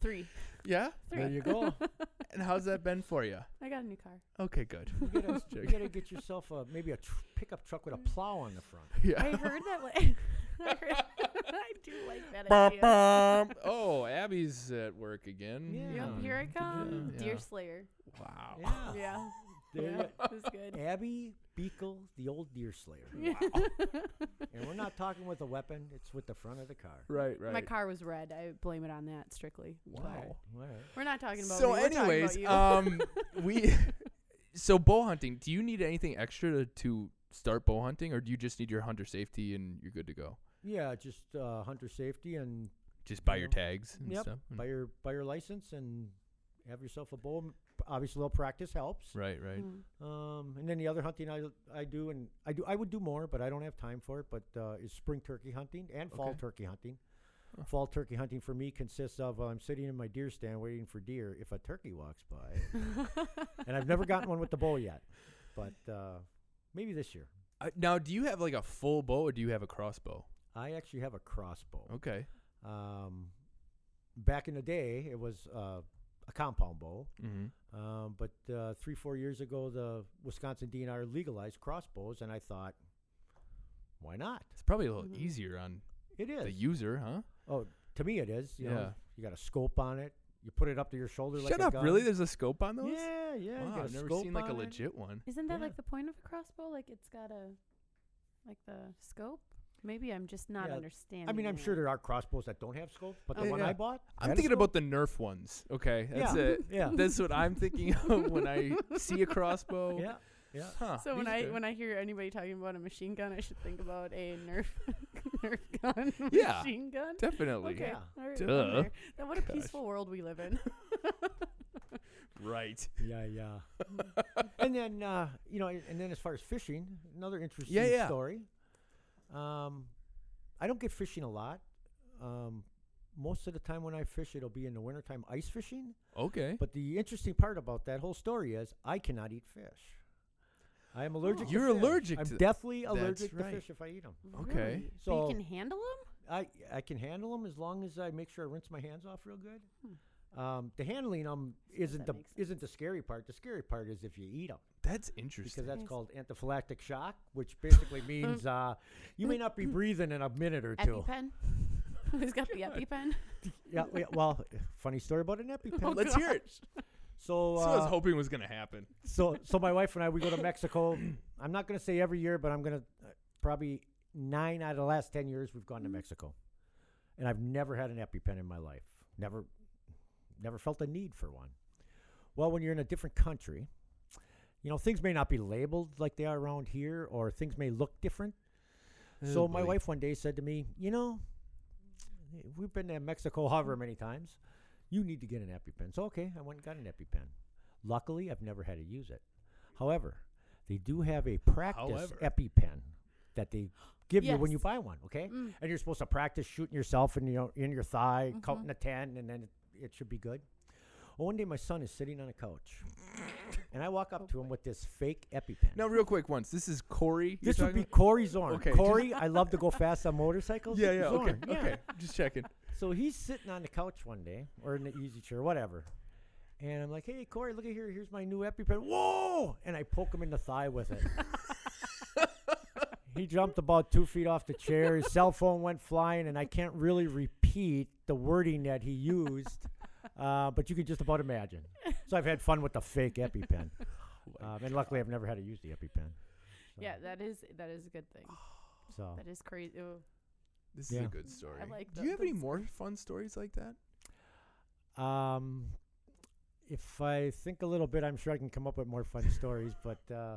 Three. Yeah. Three. There you go. And how's that been for you? I got a new car. Okay. Good. you, gotta, you gotta get yourself a maybe a tr- pickup truck with a plow on the front. Yeah. I heard that. Like, I, heard, I do like that idea. oh, Abby's at work again. Yeah. Yep, here I come. Yeah. Deer Slayer. Wow. Yeah. Yeah. There yeah. It was good. Abby Beekle, the old deer slayer. and we're not talking with a weapon; it's with the front of the car. Right. Right. My car was red. I blame it on that strictly. Wow. All right. We're not talking about so, me. We're about anyways, you. um, we. So bow hunting. Do you need anything extra to, to start bow hunting, or do you just need your hunter safety and you're good to go? Yeah, just uh, hunter safety and Just buy You your know. tags and Yep. stuff. buy your buy your license and have yourself a bow. Obviously, a little practice helps. Right. Right. Mm. Um, and then the other hunting I I do and I do I would do more, but I don't have time for it. But uh, is spring turkey hunting and fall Okay. turkey hunting. Huh. Fall turkey hunting for me consists of uh, I'm sitting in my deer stand waiting for deer if a turkey walks by, and I've never gotten one with the bow yet, but uh, maybe this year. Uh, now, do you have like a full bow, or do you have a crossbow? I actually have a crossbow. Okay. Um, back in the day, it was uh, a compound bow. Mm-hmm. Um, but uh, three, four years ago, the Wisconsin DNR legalized crossbows, and I thought, why not? It's probably a little Mhm. easier on It is. the user, huh? oh, to me, it is. You Yeah. know, you got a scope on it. You put it up to your shoulder like Shut a up! gun. Really? There's a scope on those? Yeah, yeah. you Wow, got a I've never scope seen like a on it. legit one. Isn't that Yeah. like the point of a crossbow? Like it's got a, like the scope? Maybe I'm just not Yeah. understanding. I mean, I'm sure that. there are crossbows that don't have scopes, but the Okay. one Yeah. I bought, I'm had a thinking scope. about the Nerf ones. Okay, that's Yeah. it. Yeah. That's what I'm thinking of when I see a crossbow. Yeah, yeah. Huh. So when I are- when I hear anybody talking about a machine gun, I should think about a Nerf Nerf gun Yeah. machine gun. definitely Okay, Yeah. all right, Duh. I'm there. Then what a Gosh. peaceful world we live in. right. Yeah, yeah. and then uh, you know, and then as far as fishing, another interesting Yeah, yeah. story. Um, I don't get fishing a lot. Um, most of the time when I fish, it'll be in the wintertime ice fishing. Okay. But the interesting part about that whole story is I cannot eat fish. I am allergic. to You're fish. allergic I'm to- definitely That's allergic right. to fish if I eat them. Okay. Really? But So- you can handle them. I I can handle them as long as I make sure I rinse my hands off real good. Um, the handling them isn't the sense. isn't the scary part. The scary part is if you eat them That's interesting because that's called anaphylactic shock, which basically means uh, you may not be breathing in a minute or two. EpiPen. Who's got the EpiPen? Yeah, yeah, well, funny story about an EpiPen. Oh, Let's hear it. So, That's what I was uh, hoping was gonna happen. so, so my wife and I we go to Mexico. I'm not going to say every year, but I'm going to uh, probably nine out of the last ten years we've gone to Mexico, and I've never had an EpiPen in my life. Never, never felt a need for one. Well, when you're in a different country, you know things may not be labeled like they are around here, or things may look different. so Oh, my wife one day said to me, "You know, we've been to Mexico however many times. You need to get an EpiPen." So okay, I went and got an EpiPen. Luckily, I've never had to use it. However, they do have a practice However. EpiPen that they give you when you Yes. buy one. Okay, Mm. and you're supposed to practice shooting yourself in your in your thigh, counting to ten, and then it, it should be good. Well, one day my son is sitting on a couch, and I walk up Oh to him with this fake EpiPen. Now, real quick, once this is Corey. This would be Corey Zorn. Okay, Corey, I love to go fast on motorcycles. about? Yeah, yeah. Okay, yeah. okay. Just checking. So he's sitting on the couch one day, or in the easy chair, whatever. And I'm like, hey, Corey, look at here. Here's my new EpiPen. Whoa! And I poke him in the thigh with it. he jumped about two feet off the chair. His cell phone went flying, and I can't really repeat the wording that he used, uh, but you can just about imagine. So I've had fun with the fake EpiPen. Um, and luckily, I've never had to use the EpiPen. So, Yeah, that is that is a good thing. So That is crazy. Ooh, This is a good story. like Do you have any more fun stories like that? Um, if I think a little bit, I'm sure I can come up with more fun stories. But uh,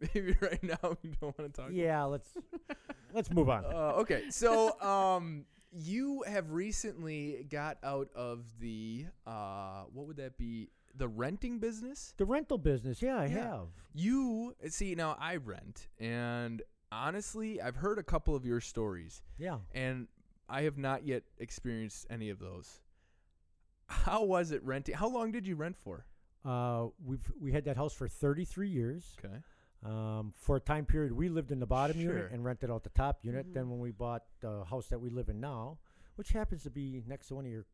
Maybe right now you don't want to talk. yeah, let's let's move on. Uh, okay, so um, you have recently got out of the uh, what would that be? The renting business. The rental business, yeah, I Yeah. have. You see now I rent, and honestly, I've heard a couple of your stories, Yeah. and I have not yet experienced any of those. How was it renting? How long did you rent for? Uh, we've we had that house for 33 years. Okay. Um, for a time period, we lived in the bottom Sure. unit and rented out the top unit. Mhm. Then when we bought the house that we live in now, which happens to be next to one of your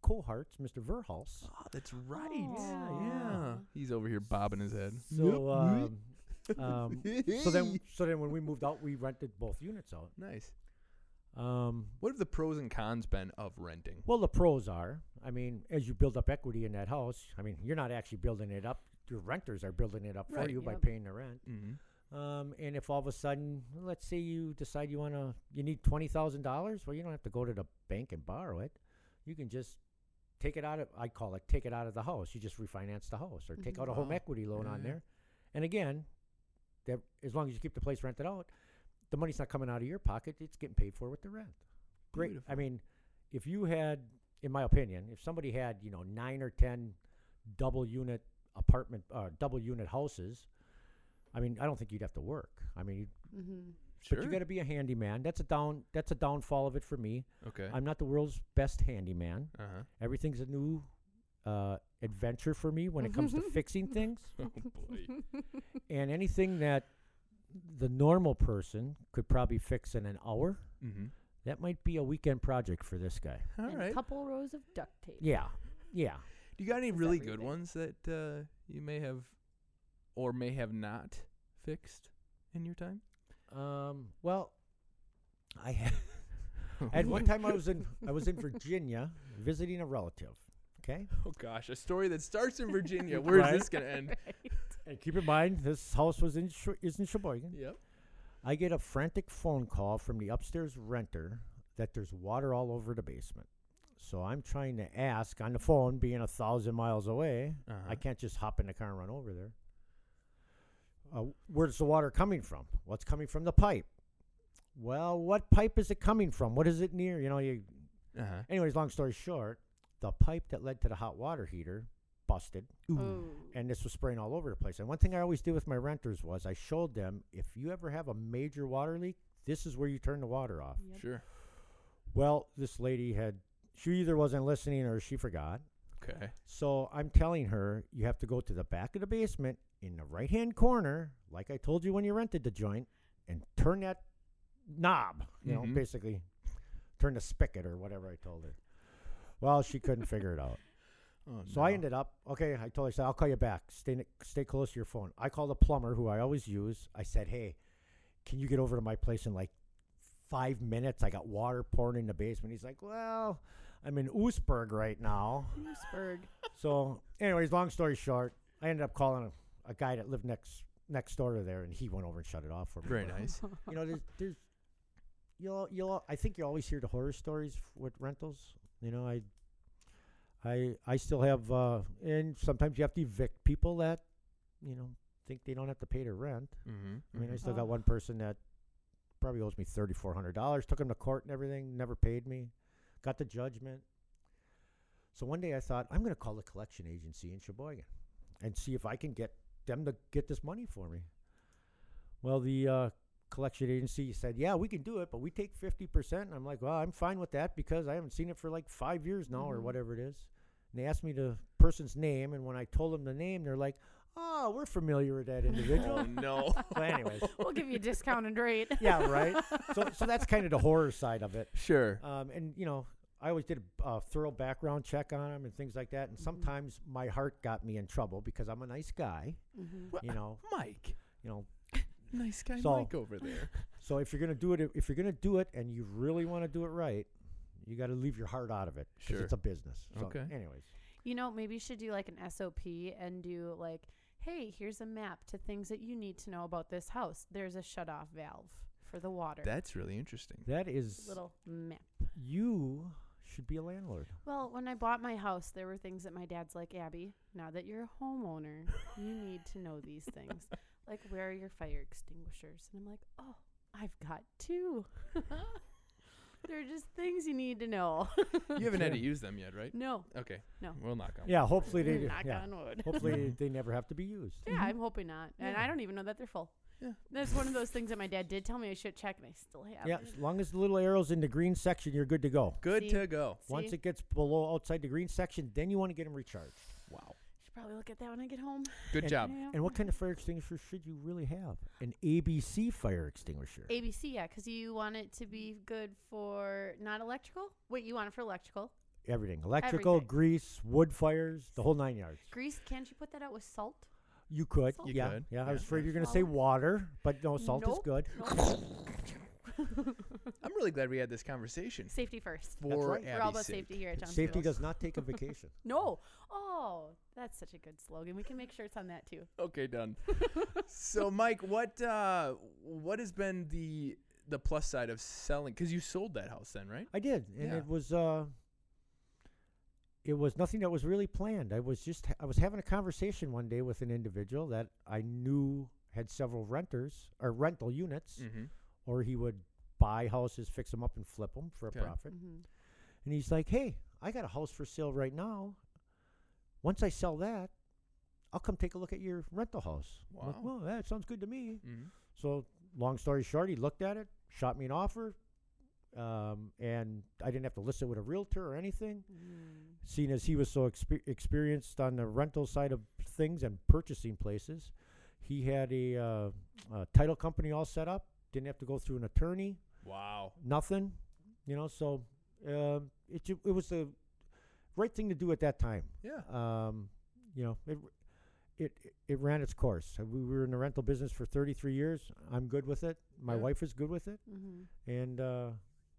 cohorts, Mr. Verhulst. Oh, that's right. Yeah, yeah. He's over here bobbing his head. So, um, um, so then, so then when we moved out, we rented both units out. nice. Um, What have the pros and cons been of renting? Well, the pros are, I mean, as you build up equity in that house, I mean, you're not actually building it up. Your renters are building it up for Right. you by Yep. paying the rent. Mm-hmm. Um, and if all of a sudden, let's say you decide you want to, you need twenty thousand dollars, well, you don't have to go to the bank and borrow it. You can just take it out of, I call it, take it out of the house. You just refinance the house or take Mhm. out a home Wow. equity loan on Yeah. there. And again, that as long as you keep the place rented out, the money's not coming out of your pocket; it's getting paid for with the rent. Great. I Beautiful. mean, if you had, in my opinion, if somebody had, you know, nine or ten double unit apartment, uh, double unit houses, I mean, I don't think you'd have to work. I mean, you'd, Mm-hmm. Sure. but you got to be a handyman. That's a down. That's a downfall of it for me. okay. I'm not the world's best handyman. Uh huh. Everything's a new uh, adventure for me when it comes to fixing things. Oh boy. And anything that the normal person could probably fix in an hour, mm-hmm. that might be a weekend project for this guy. All and right. a couple rows of duct tape. Yeah, yeah. Do you got any is really good ones that uh, you may have, or may have not fixed in your time? Um, well, I had, had one time I was in I was in Virginia visiting a relative. Okay, Oh gosh, a story that starts in Virginia. Where's Right. this gonna end? and keep in mind this house was in is in Sheboygan. Yep. I get a frantic phone call from the upstairs renter that there's water all over the basement. So I'm trying to ask on the phone, being a thousand miles away. Uh-huh. I can't just hop in the car and run over there. Uh, where's the water coming from? What's coming from the pipe? Well, what pipe is it coming from? What is it near? You know, you. Uh huh. Anyways, long story short, the pipe that led to the hot water heater busted, Oh. and this was spraying all over the place. And one thing I always did with my renters was I showed them if you ever have a major water leak, this is where you turn the water off. Yep. Sure. Well, this lady had. She either wasn't listening or she forgot. Okay. So I'm telling her you have to go to the back of the basement in the right hand corner, like I told you when you rented the joint, and turn that knob. You Mhm. know, basically turn the spigot or whatever I told her. Well, she couldn't figure it out. Oh, So I ended up okay. I told her, I said, I'll call you back. Stay ne- stay close to your phone. I called a plumber who I always use. I said, Hey, can you get over to my place in like five minutes? I got water pouring in the basement. He's like, Well, I'm in Oostburg right now. Lewisburg. So, anyways, long story short, I ended up calling a, a guy that lived next next door to there, and he went over and shut it off for me. Very But, nice. You know, there's, there's you'll you'll I think you always hear the horror stories f- with rentals. You know, I I I still have, uh, and sometimes you have to evict people that you know think they don't have to pay their rent. Mm-hmm. I mean, I Oh. still got one person that probably owes me thirty four hundred dollars. Took him to court and everything. Never paid me. Got the judgment. So one day I thought I'm going to call the collection agency in Sheboygan and see if I can get them to get this money for me. Well, the uh, collection agency said, "Yeah, we can do it, but we take fifty percent." And I'm like, "Well, I'm fine with that because I haven't seen it for like five years now, or Mhm. whatever it is." And they asked me the person's name, and when I told them the name, they're like, "Oh, we're familiar with that individual." oh no. so, anyways, we'll give you a discounted rate. yeah, right. So, so that's kind of the horror side of it. Sure. Um, and you know, I always did a uh, thorough background check on them and things like that. And Mhm. sometimes my heart got me in trouble because I'm a nice guy, Mm-hmm. You know. Mike, You know, nice guy So- Mike over there. so if you're gonna do it, if you're gonna do it, and you really want to do it right, you got to leave your heart out of it because Sure. it's a business. So Okay. Anyways, You know, maybe you should do like an SOP and do like, hey, here's a map to things that you need to know about this house. There's a shut off valve for the water. That's really interesting. that is little map. you should be a landlord. Well, when I bought my house, there were things that my dad's like, Abby, now that you're a homeowner, you need to know these things. Like, where are your fire extinguishers? And I'm like, oh, I've got two. They're just things you need to know. You haven't had to use them yet, right? no. Okay. No. We'll knock on. Yeah. Hopefully they. Knock yeah. on wood. Hopefully they never have to be used. Yeah, mm-hmm. I'm hoping not. And Yeah. I don't even know that they're full. Yeah. That's one of those things that my dad did tell me I should check, and I still have. Yeah, as long as the little arrows in the green section, you're good to go. Good See? to go. Once See? it gets below outside the green section, then you want to get them recharged. Wow. Should probably look at that when I get home. Good And- job. Yeah. And what kind of fire extinguisher should you really have? An ABC fire extinguisher. ABC, yeah, because you want it to be good for not electrical. Wait, you want it for electrical? Everything. Electrical, Everything. grease, wood fires, the whole nine yards. Grease? Can't you put that out with salt? You could. Salt? You yeah. could, Yeah. I yeah. was afraid you're going to say water, but no, salt is Nope. good. I'm really glad we had this conversation. Safety first. For right. We're all about sake. safety here at Johnson. Safety does not take a vacation. No. Oh, that's such a good slogan. We can make shirts on that too. Okay, done. so, Mike, what uh, what has been the the plus side of selling? Because you sold that house then, right? I did, and Yeah. it was uh, it was nothing that was really planned. I was just I was having a conversation one day with an individual that I knew had several renters or rental units, Mm-hmm. Or he would buy houses, fix them up, and flip them for a Okay. profit. Mm-hmm. And he's like, "Hey, I got a house for sale right now. Once I sell that, I'll come take a look at your rental house." I'm like, Wow. well, that sounds good to me. Mm-hmm. So, long story short, he looked at it, shot me an offer, um, and I didn't have to list it with a realtor or anything. Mm. Seeing as he was so expe- experienced on the rental side of things and purchasing places, he had a, uh, a title company all set up. Didn't have to go through an attorney. Wow. Nothing, you know. So um, it ju- it was the right thing to do at that time. Yeah. Um, you know, it, it it ran its course. Uh, We were in the rental business for 33 years. I'm good with it. My Yeah. wife is good with it, Mm-hmm. and uh,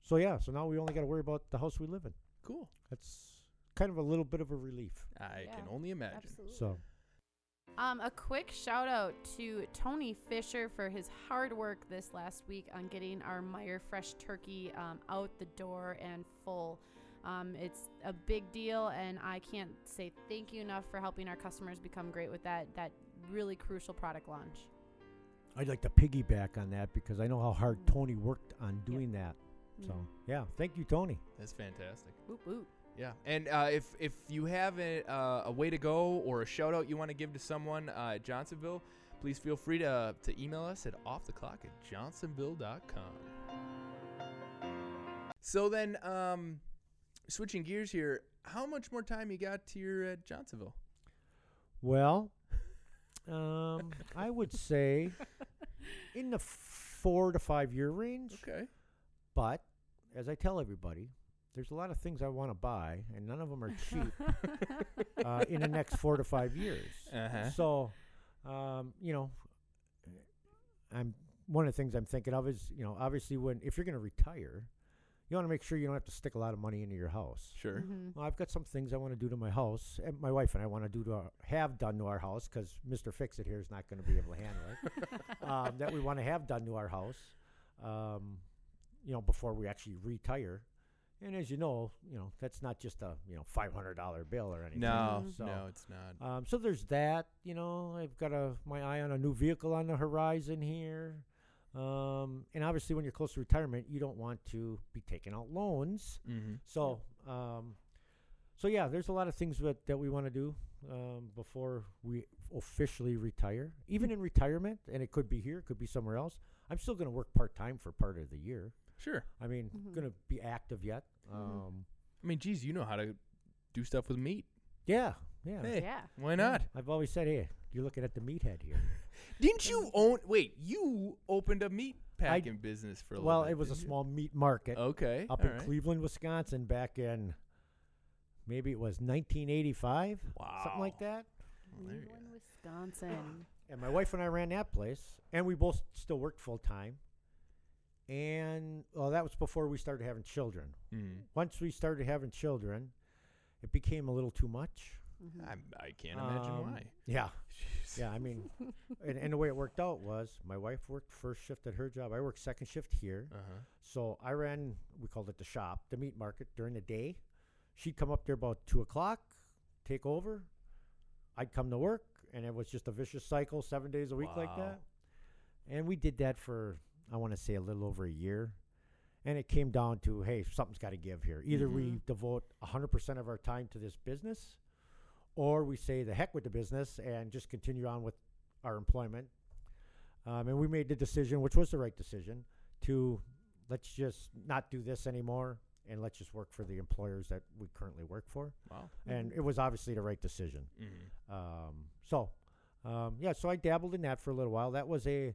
so yeah. So now we only got to worry about the house we live in. Cool. That's kind of a little bit of a relief. I Yeah, can only imagine. Absolutely. So Um, a quick shout out to Tony Fisher for his hard work this last week on getting our Meyer Fresh Turkey um, out the door and full. Um, it's a big deal, and I can't say thank you enough for helping our customers become great with that that really crucial product launch. I'd like to piggyback on that because I know how hard Mm. Tony worked on doing that. So Mm. yeah, thank you, Tony. That's fantastic. Woot woot. Yeah, and uh, if if you have a, uh, a way to go or a shout out you want to give to someone uh, at Johnsonville, please feel free to to email us at offtheclock at johnsonville.com. So then, um, switching gears here, how much more time you got to your at Johnsonville? Well, um, I would say in the four to five year range. Okay. But as I tell everybody, there's a lot of things I want to buy, and none of them are cheap uh, in the next four to five years. Uh-huh. So, um, you know, I'm one of the things I'm thinking of is you know obviously when if you're going to retire, you want to make sure you don't have to stick a lot of money into your house. Sure. Mhm. Well, I've got some things I want to do to my house, and my wife and I want to do to our, have done to our house because Mr. Fix It here is not going to be able to handle it. um, that we want to have done to our house, um, you know, before we actually retire. And as you know, you know that's not just a you know five hundred dollar bill or anything. No. So, no, it's not. um, so there's that. You know, I've got a my eye on a new vehicle on the horizon here. Um, and obviously, when you're close to retirement, you don't want to be taking out loans. Mm-hmm. So, um, so yeah, there's a lot of things that, that we want to do um, before we officially retire. Even in retirement, and it could be here, it could be somewhere else. I'm still going to work part time for part of the year. Sure. I mean, Mhm. going to be active yet. Mhm. Um, I mean, geez, you know how to do stuff with meat. yeah, yeah. Hey, Yeah. why not? I've always said, hey, You're looking at the meathead here. Didn't you own? Wait, you opened a meat packing business for a little well, bit, it was a didn't you? small meat market Okay. up all in right. Cleveland, Wisconsin, back in maybe it was 1985, something like that. there Cleveland, Wisconsin. And my wife and I ran that place, and we both still worked full time. And well, that was before we started having children. Mm. Once we started having children, it became a little too much. Mhm. I, I can't imagine Um, why. Yeah, Jeez. yeah. I mean, and, and the way it worked out was my wife worked first shift at her job. I worked second shift here. Uh-huh. So I ran, we called it the shop, the meat market during the day. She'd come up there about two o'clock, take over. I'd come to work, and it was just a vicious cycle, seven days a week like that. And we did that for, I want to say, a little over a year. And it came down to, hey, something's got to give here. Either we Mhm. devote 100% of our time to this business, or we say the heck with the business and just continue on with our employment. Um, and we made the decision, which was the right decision, to let's just not do this anymore and let's just work for the employers that we currently work for. Wow. And it was obviously the right decision. Mm-hmm. Um, so, um, yeah, so I dabbled in that for a little while. That was a,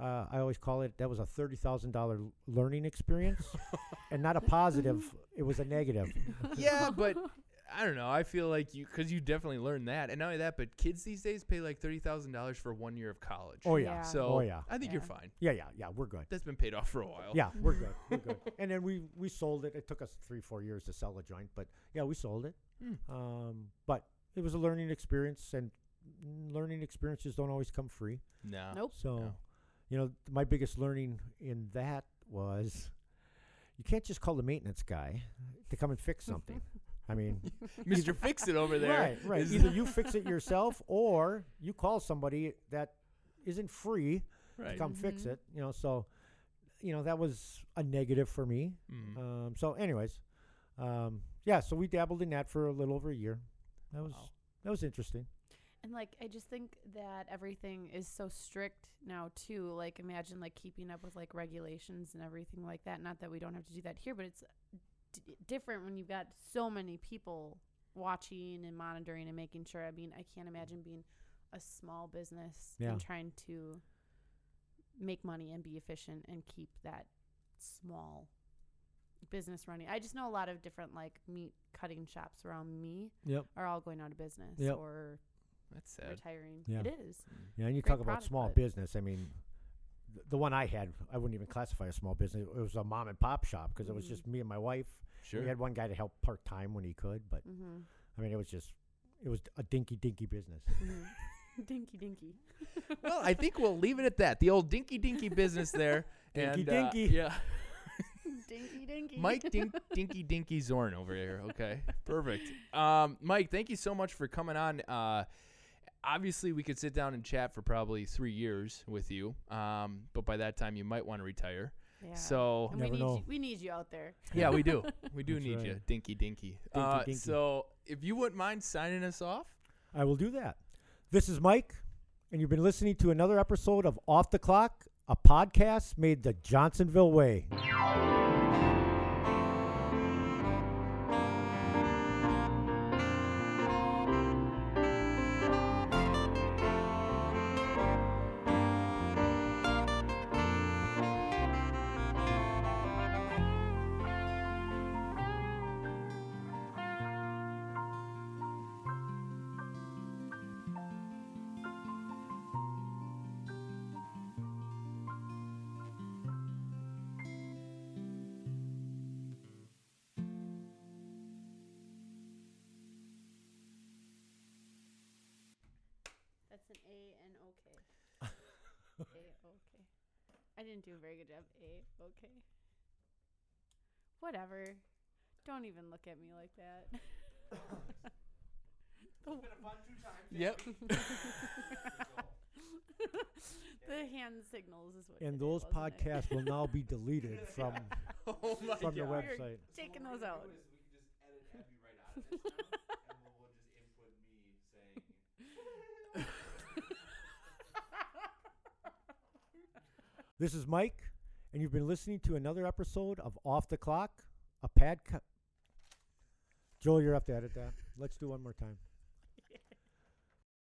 uh, I always call it, that was a $30,000 learning experience and not a positive, it was a negative. yeah, but I don't know. I feel like you, because you definitely learned that, and not only that, but kids these days pay like thirty thousand dollars for one year of college. Oh, yeah. Yeah. So Oh, yeah. I think you're Yeah. fine. Yeah, yeah, yeah, we're good. That's been paid off for a while. Yeah, we're good. We're good. And then we we sold it. It took us three four years to sell the joint, but yeah, we sold it. Hmm. Um, but it was a learning experience, and mm, learning experiences don't always come free. No. Nope. So, No. You know, my biggest learning in that was you can't just call the maintenance guy to come and fix something. I mean, Mr. Fix It over there. right, right. Either you fix it yourself, or you call somebody that isn't free to come fix Mhm. it. You know, so you know that was a negative for me. Mm. Um, so, anyways, um, yeah. So we dabbled in that for a little over a year. That was Wow. that was interesting. And like I just think that everything is so strict now too. Like imagine like keeping up with like regulations and everything like that. Not that we don't have to do that here, but it's d- different when you've got so many people watching and monitoring and making sure. I mean, I can't imagine being a small business Yeah. and trying to make money and be efficient and keep that small business running. I just know a lot of different like meat cutting shops around me Yep. are all going out of business Yep. or That's sad. retiring. Yeah. It is. Yeah, and you Great talk about product, small but- business. I mean, th- the one I had, I wouldn't even classify as small business. It was a mom and pop shop because it was Mhm. just me and my wife. Sure. We had one guy to help part time when he could, but Mm-hmm. I mean, it was just it was a dinky dinky business. mm-hmm. dinky dinky. well, I think we'll leave it at that. The old dinky dinky business there. Dinky and, uh, dinky. yeah. dinky dinky. Mike Dink, Dinky Dinky Zorn over here. Okay, perfect. Um, Mike, thank you so much for coming on. Uh, obviously, we could sit down and chat for probably three years with you, um, but by that time, you might want to retire. Yeah. So, we need you, we need you out there. yeah, we do. We do That's need you. Dinky Dinky. Dinky uh, dinky. So, if you wouldn't mind signing us off. I will do that. This is Mike, and you've been listening to another episode of Off the Clock, a podcast made the Johnsonville way. Don't even look at me like that. Yep. the hand signals is what. And you did, those wasn't it? podcasts will now be deleted from oh my from the God. We're website. Taking those out. This is Mike, and you've been listening to another episode of Off the Clock, a pad. Joel, you're up to edit that. Let's do one more time.